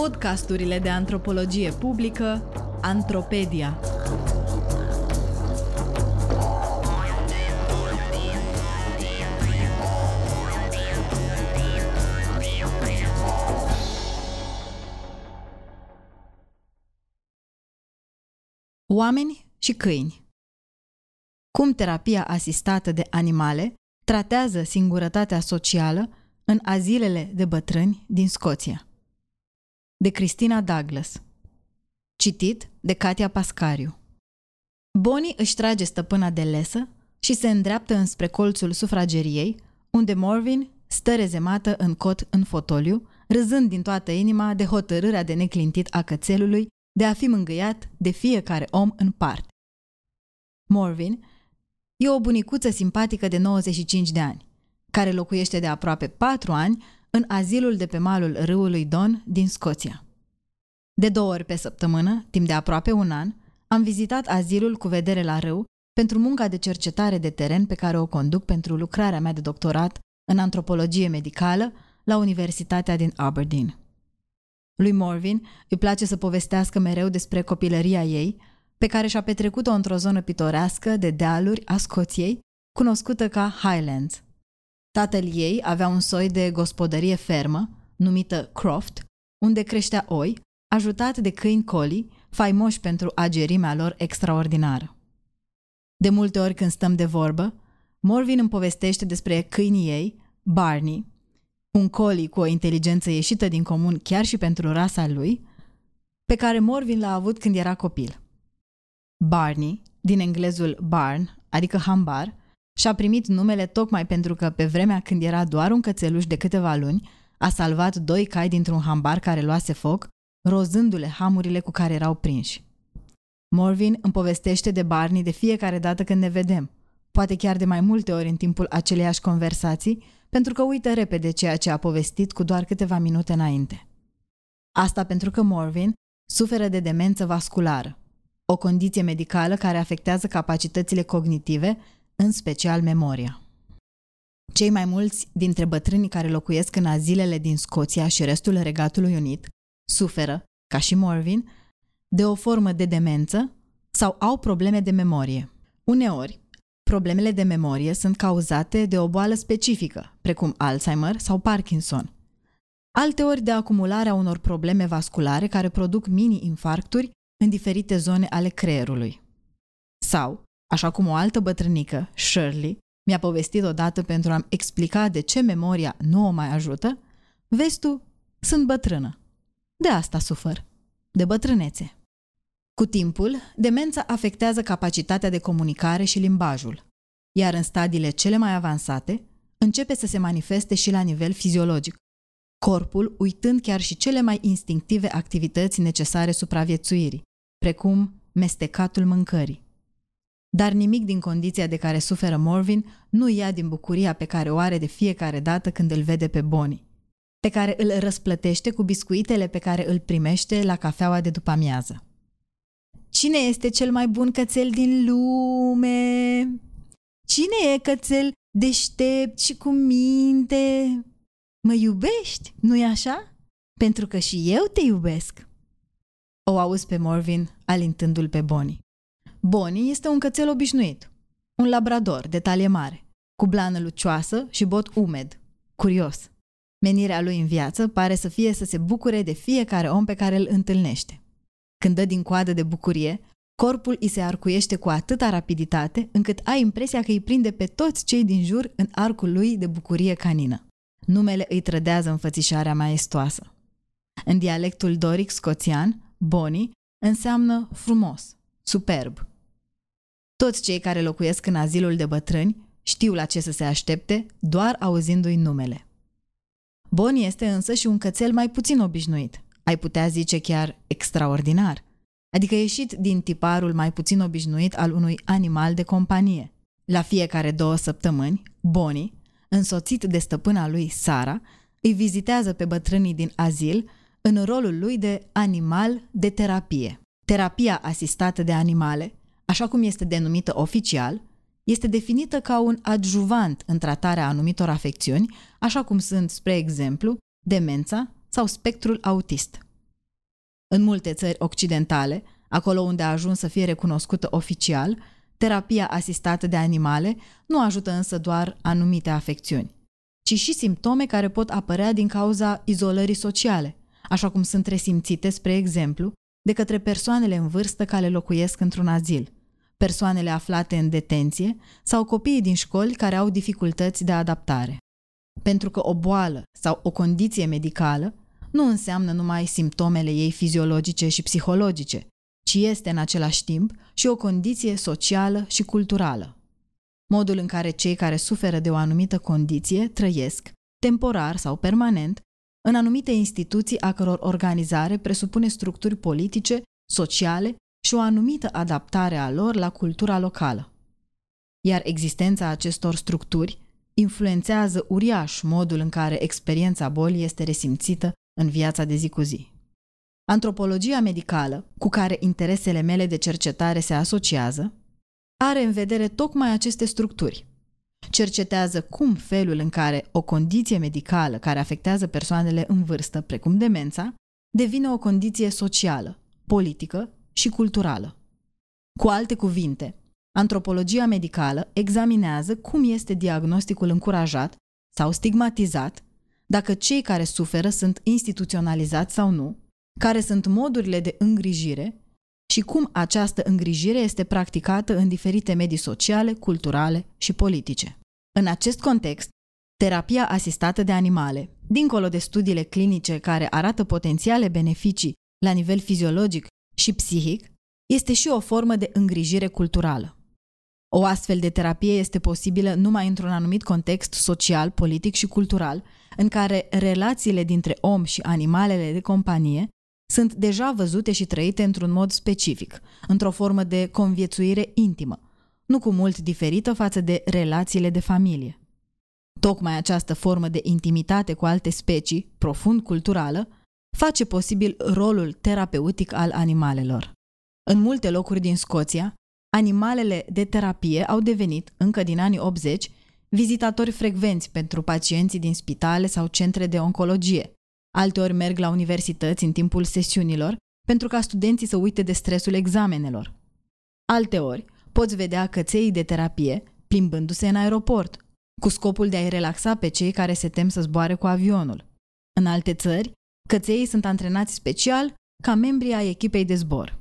Podcasturile de antropologie publică Antropedia. Oameni și câini Cum terapia asistată de animale tratează singurătatea socială în azilele de bătrâni din Scoția. De Cristina Douglas. Citit de Katia Pascariu. Bonnie își trage stăpâna de lesă și se îndreaptă înspre colțul sufrageriei, unde Morvin stă rezemată în cot în fotoliu, râzând din toată inima de hotărârea de neclintit a cățelului de a fi mângâiat de fiecare om în parte. Morvin e o bunicuță simpatică de 95 de ani care locuiește de aproape patru ani în azilul de pe malul râului Don din Scoția. De două ori pe săptămână, timp de aproape un an, am vizitat azilul cu vedere la râu pentru munca de cercetare de teren pe care o conduc pentru lucrarea mea de doctorat în antropologie medicală la Universitatea din Aberdeen. Lui Morvin îi place să povestească mereu despre copilăria ei, pe care și-a petrecut-o într-o zonă pitorească de dealuri a Scoției, cunoscută ca Highlands – Tatăl ei avea un soi de gospodărie fermă, numită Croft, unde creștea oi, ajutat de câini coli, faimoși pentru agerimea lor extraordinară. De multe ori când stăm de vorbă, Morvin îmi povestește despre câinii ei, Barney, un coli cu o inteligență ieșită din comun chiar și pentru rasa lui, pe care Morvin l-a avut când era copil. Barney, din englezul barn, adică hambar, și-a primit numele tocmai pentru că, pe vremea când era doar un cățeluș de câteva luni, a salvat doi cai dintr-un hambar care luase foc, rozându-le hamurile cu care erau prinși. Morvin îmi povestește de Barney de fiecare dată când ne vedem, poate chiar de mai multe ori în timpul aceleiași conversații, pentru că uită repede ceea ce a povestit cu doar câteva minute înainte. Asta pentru că Morvin suferă de demență vasculară, o condiție medicală care afectează capacitățile cognitive în special memoria. Cei mai mulți dintre bătrânii care locuiesc în azilele din Scoția și restul Regatului Unit suferă, ca și Morvin, de o formă de demență sau au probleme de memorie. Uneori, problemele de memorie sunt cauzate de o boală specifică, precum Alzheimer sau Parkinson. Alteori de acumularea unor probleme vasculare care produc mini-infarcturi în diferite zone ale creierului. Sau Așa cum o altă bătrânică, Shirley, mi-a povestit odată pentru a-mi explica de ce memoria nu o mai ajută, vezi tu, sunt bătrână. De asta sufăr. De bătrânețe. Cu timpul, demența afectează capacitatea de comunicare și limbajul, iar în stadiile cele mai avansate, începe să se manifeste și la nivel fiziologic, corpul uitând chiar și cele mai instinctive activități necesare supraviețuirii, precum mestecatul mâncării. Dar nimic din condiția de care suferă Morvin nu ia din bucuria pe care o are de fiecare dată când îl vede pe Bonnie, pe care îl răsplătește cu biscuitele pe care îl primește la cafeaua de după amiază. Cine este cel mai bun cățel din lume? Cine e cățel deștept și cu minte? Mă iubești, nu-i așa? Pentru că și eu te iubesc. O auzi pe Morvin alintându-l pe Bonnie. Bonnie este un cățel obișnuit, un labrador de talie mare, cu blană lucioasă și bot umed, curios. Menirea lui în viață pare să fie să se bucure de fiecare om pe care îl întâlnește. Când dă din coadă de bucurie, corpul îi se arcuiește cu atâta rapiditate încât ai impresia că îi prinde pe toți cei din jur în arcul lui de bucurie canină. Numele îi trădează înfățișarea maestoasă. În dialectul doric scoțian, Bonnie înseamnă frumos, superb, toți cei care locuiesc în azilul de bătrâni știu la ce să se aștepte doar auzindu-i numele. Boni este însă și un cățel mai puțin obișnuit, ai putea zice chiar extraordinar, adică ieșit din tiparul mai puțin obișnuit al unui animal de companie. La fiecare două săptămâni, Boni, însoțit de stăpâna lui Sara, îi vizitează pe bătrânii din azil în rolul lui de animal de terapie. Terapia asistată de animale așa cum este denumită oficial, este definită ca un adjuvant în tratarea anumitor afecțiuni, așa cum sunt, spre exemplu, demența sau spectrul autist. În multe țări occidentale, acolo unde a ajuns să fie recunoscută oficial, terapia asistată de animale nu ajută însă doar anumite afecțiuni, ci și simptome care pot apărea din cauza izolării sociale, așa cum sunt resimțite, spre exemplu, de către persoanele în vârstă care locuiesc într-un azil, persoanele aflate în detenție sau copiii din școli care au dificultăți de adaptare. Pentru că o boală sau o condiție medicală nu înseamnă numai simptomele ei fiziologice și psihologice, ci este în același timp și o condiție socială și culturală. Modul în care cei care suferă de o anumită condiție trăiesc, temporar sau permanent, în anumite instituții a căror organizare presupune structuri politice, sociale și o anumită adaptare a lor la cultura locală. Iar existența acestor structuri influențează uriaș modul în care experiența bolii este resimțită în viața de zi cu zi. Antropologia medicală, cu care interesele mele de cercetare se asociază, are în vedere tocmai aceste structuri. Cercetează cum felul în care o condiție medicală care afectează persoanele în vârstă, precum demența, devine o condiție socială, politică și culturală. Cu alte cuvinte, antropologia medicală examinează cum este diagnosticul încurajat sau stigmatizat, dacă cei care suferă sunt instituționalizați sau nu, care sunt modurile de îngrijire și cum această îngrijire este practicată în diferite medii sociale, culturale și politice. În acest context, terapia asistată de animale, dincolo de studiile clinice care arată potențiale beneficii la nivel fiziologic și psihic, este și o formă de îngrijire culturală. O astfel de terapie este posibilă numai într-un anumit context social, politic și cultural, în care relațiile dintre om și animalele de companie sunt deja văzute și trăite într-un mod specific, într-o formă de conviețuire intimă, nu cu mult diferită față de relațiile de familie. Tocmai această formă de intimitate cu alte specii, profund culturală, face posibil rolul terapeutic al animalelor. În multe locuri din Scoția, animalele de terapie au devenit, încă din anii 80, vizitatori frecvenți pentru pacienții din spitale sau centre de oncologie. Alteori merg la universități în timpul sesiunilor pentru ca studenții să uite de stresul examenelor. Alteori, poți vedea căței de terapie plimbându-se în aeroport, cu scopul de a-i relaxa pe cei care se tem să zboare cu avionul. În alte țări, căței sunt antrenați special ca membri ai echipei de zbor.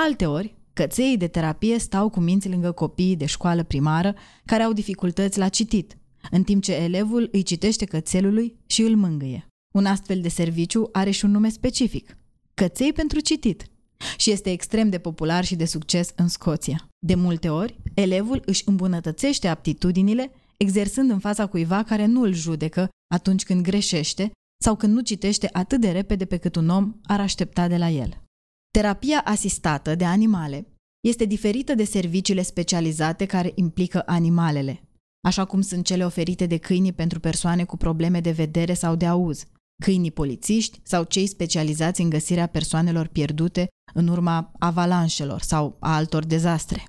Alteori, căței de terapie stau cu minți lângă copiii de școală primară care au dificultăți la citit, în timp ce elevul îi citește cățelului și îl mângâie. Un astfel de serviciu are și un nume specific, căței pentru citit, și este extrem de popular și de succes în Scoția. De multe ori, elevul își îmbunătățește aptitudinile exersând în fața cuiva care nu îl judecă atunci când greșește sau când nu citește atât de repede pe cât un om ar aștepta de la el. Terapia asistată de animale este diferită de serviciile specializate care implică animalele, așa cum sunt cele oferite de câinii pentru persoane cu probleme de vedere sau de auz, câinii polițiști sau cei specializați în găsirea persoanelor pierdute în urma avalanșelor sau a altor dezastre.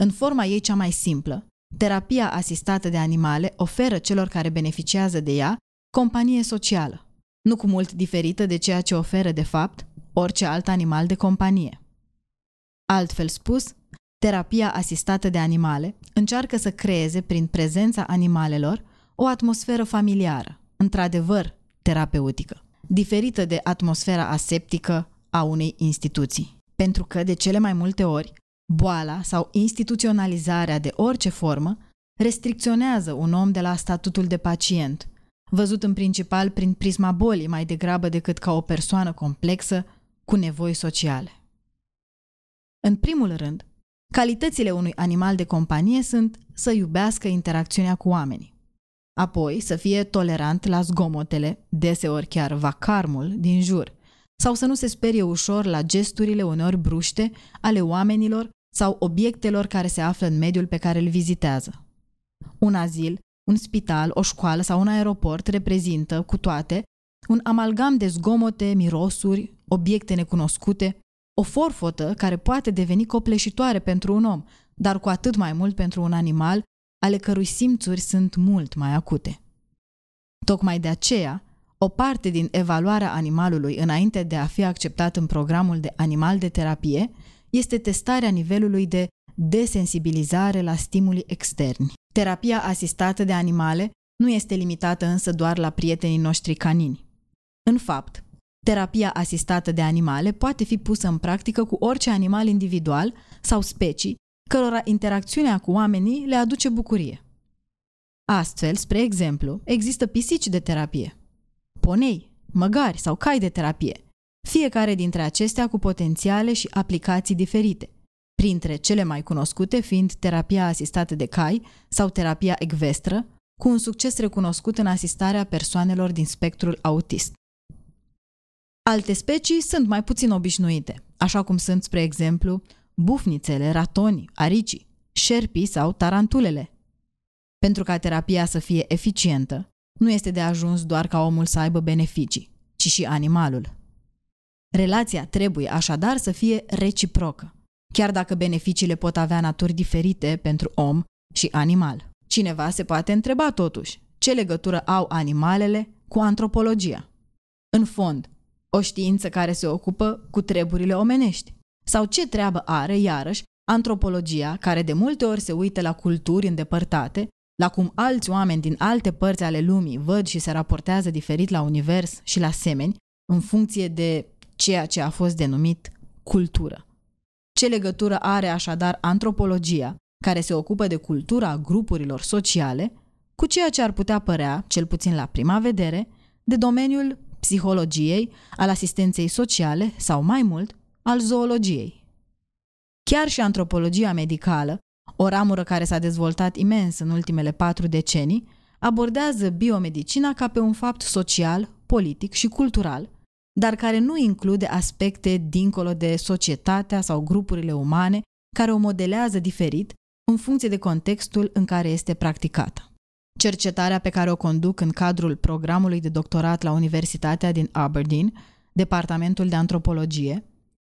În forma ei cea mai simplă, terapia asistată de animale oferă celor care beneficiază de ea companie socială, nu cu mult diferită de ceea ce oferă, de fapt, orice alt animal de companie. Altfel spus, terapia asistată de animale încearcă să creeze, prin prezența animalelor, o atmosferă familiară, într-adevăr terapeutică, diferită de atmosfera aseptică a unei instituții. Pentru că, de cele mai multe ori, boala sau instituționalizarea de orice formă restricționează un om de la statutul de pacient, văzut în principal prin prisma bolii mai degrabă decât ca o persoană complexă cu nevoi sociale. În primul rând, calitățile unui animal de companie sunt să iubească interacțiunea cu oamenii, apoi să fie tolerant la zgomotele, deseori chiar vacarmul, din jur, sau să nu se sperie ușor la gesturile uneori bruște ale oamenilor sau obiectelor care se află în mediul pe care îl vizitează. Un azil, un spital, o școală sau un aeroport reprezintă, cu toate, un amalgam de zgomote, mirosuri, obiecte necunoscute, o forfotă care poate deveni copleșitoare pentru un om, dar cu atât mai mult pentru un animal, ale cărui simțuri sunt mult mai acute. Tocmai de aceea, O parte din evaluarea animalului înainte de a fi acceptat în programul de animal de terapie este testarea nivelului de desensibilizare la stimuli externi. Terapia asistată de animale nu este limitată însă doar la prietenii noștri canini. În fapt, terapia asistată de animale poate fi pusă în practică cu orice animal individual sau specii cărora interacțiunea cu oamenii le aduce bucurie. Astfel, spre exemplu, există pisici de terapie, ponei, măgari sau cai de terapie, fiecare dintre acestea cu potențiale și aplicații diferite, printre cele mai cunoscute fiind terapia asistată de cai sau terapia ecvestră, cu un succes recunoscut în asistarea persoanelor din spectrul autist. Alte specii sunt mai puțin obișnuite, așa cum sunt, spre exemplu, bufnițele, ratonii, aricii, șerpii sau tarantulele. Pentru ca terapia să fie eficientă, nu este de ajuns doar ca omul să aibă beneficii, ci și animalul. Relația trebuie așadar să fie reciprocă, chiar dacă beneficiile pot avea naturi diferite pentru om și animal. Cineva se poate întreba totuși ce legătură au animalele cu antropologia. În fond, o știință care se ocupă cu treburile omenești. Sau ce treabă are, iarăși, antropologia, care de multe ori se uită la culturi îndepărtate, la cum alți oameni din alte părți ale lumii văd și se raportează diferit la univers și la semeni, în funcție de ceea ce a fost denumit cultură. Ce legătură are așadar antropologia, care se ocupă de cultura grupurilor sociale, cu ceea ce ar putea părea, cel puțin la prima vedere, de domeniul psihologiei, al asistenței sociale sau, mai mult, al zoologiei. Chiar și antropologia medicală, o ramură care s-a dezvoltat imens în ultimele patru decenii, abordează biomedicina ca pe un fapt social, politic și cultural, dar care nu include aspecte dincolo de societatea sau grupurile umane care o modelează diferit în funcție de contextul în care este practicată. Cercetarea pe care o conduc în cadrul programului de doctorat la Universitatea din Aberdeen, Departamentul de Antropologie,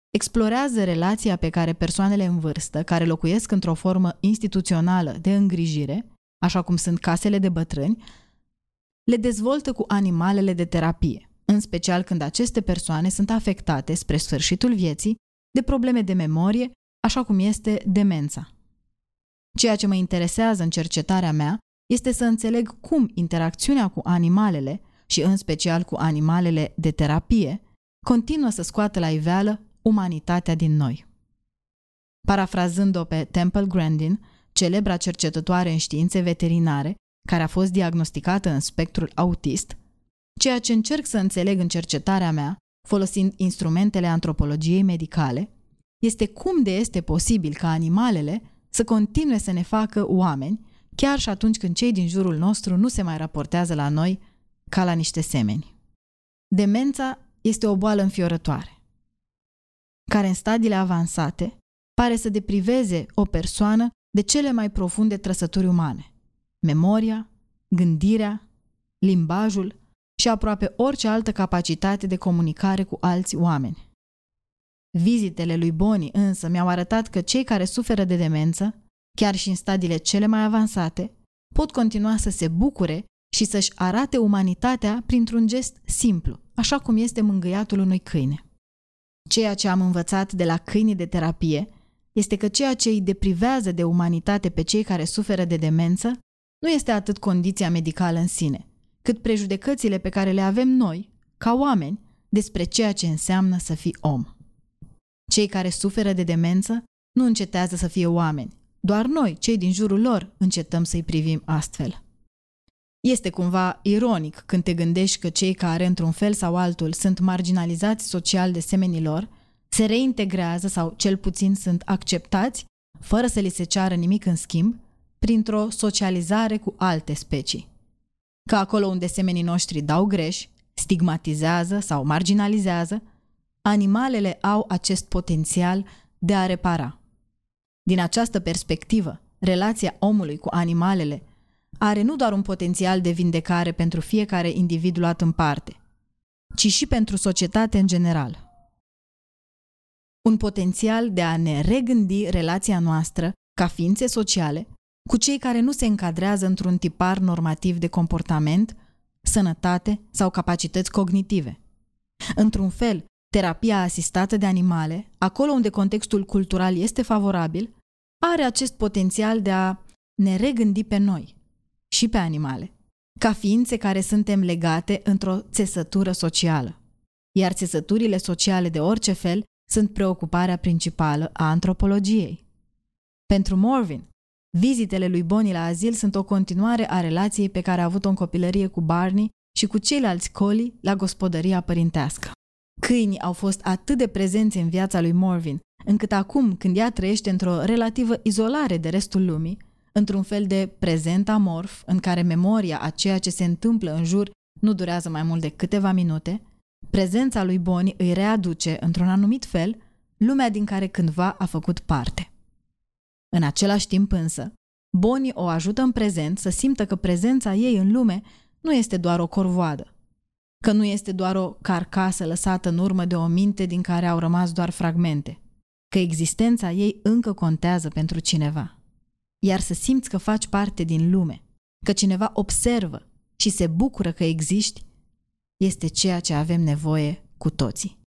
explorează relația pe care persoanele în vârstă, care locuiesc într-o formă instituțională de îngrijire, așa cum sunt casele de bătrâni, le dezvoltă cu animalele de terapie, în special când aceste persoane sunt afectate spre sfârșitul vieții de probleme de memorie, așa cum este demența. Ceea ce mă interesează în cercetarea mea este să înțeleg cum interacțiunea cu animalele, și în special cu animalele de terapie, continuă să scoată la iveală umanitatea din noi. Parafrazând-o pe Temple Grandin, celebra cercetătoare în științe veterinare, care a fost diagnosticată în spectrul autist, ceea ce încerc să înțeleg în cercetarea mea, folosind instrumentele antropologiei medicale, este cum de este posibil ca animalele să continue să ne facă oameni, chiar și atunci când cei din jurul nostru nu se mai raportează la noi ca la niște semeni. Demența este o boală înfiorătoare care în stadiile avansate pare să depriveze o persoană de cele mai profunde trăsături umane, memoria, gândirea, limbajul și aproape orice altă capacitate de comunicare cu alți oameni. Vizitele lui Boni însă mi-au arătat că cei care suferă de demență, chiar și în stadiile cele mai avansate, pot continua să se bucure și să-și arate umanitatea printr-un gest simplu, așa cum este mângâiatul unui câine. Ceea ce am învățat de la câinii de terapie este că ceea ce îi deprivează de umanitate pe cei care suferă de demență nu este atât condiția medicală în sine, cât prejudecățile pe care le avem noi, ca oameni, despre ceea ce înseamnă să fii om. Cei care suferă de demență nu încetează să fie oameni, doar noi, cei din jurul lor, încetăm să-i privim astfel. Este cumva ironic când te gândești că cei care, într-un fel sau altul, sunt marginalizați social de semenilor, se reintegrează sau cel puțin sunt acceptați, fără să li se ceară nimic în schimb, printr-o socializare cu alte specii. Că acolo unde semenii noștri dau greș, stigmatizează sau marginalizează, animalele au acest potențial de a repara. Din această perspectivă, relația omului cu animalele are nu doar un potențial de vindecare pentru fiecare individ luat în parte, ci și pentru societate în general. Un potențial de a ne regândi relația noastră ca ființe sociale cu cei care nu se încadrează într-un tipar normativ de comportament sănătate sau capacități cognitive. Într-un fel, terapia asistată de animale, acolo unde contextul cultural este favorabil, are acest potențial de a ne regândi pe noi și pe animale, ca ființe care suntem legate într-o țesătură socială. Iar țesăturile sociale de orice fel sunt preocuparea principală a antropologiei. Pentru Morvin, vizitele lui Bonnie la azil sunt o continuare a relației pe care a avut-o în copilărie cu Barney și cu ceilalți coli la gospodăria părintească. Câinii au fost atât de prezenți în viața lui Morvin, încât acum, când ea trăiește într-o relativă izolare de restul lumii, într-un fel de prezent amorf, în care memoria a ceea ce se întâmplă în jur nu durează mai mult de câteva minute, prezența lui Bonnie îi readuce, într-un anumit fel, lumea din care cândva a făcut parte. În același timp însă, Bonnie o ajută în prezent să simtă că prezența ei în lume nu este doar o corvoadă, că nu este doar o carcasă lăsată în urmă de o minte din care au rămas doar fragmente, că existența ei încă contează pentru cineva. Iar să simți că faci parte din lume, că cineva observă și se bucură că existi, este ceea ce avem nevoie cu toții.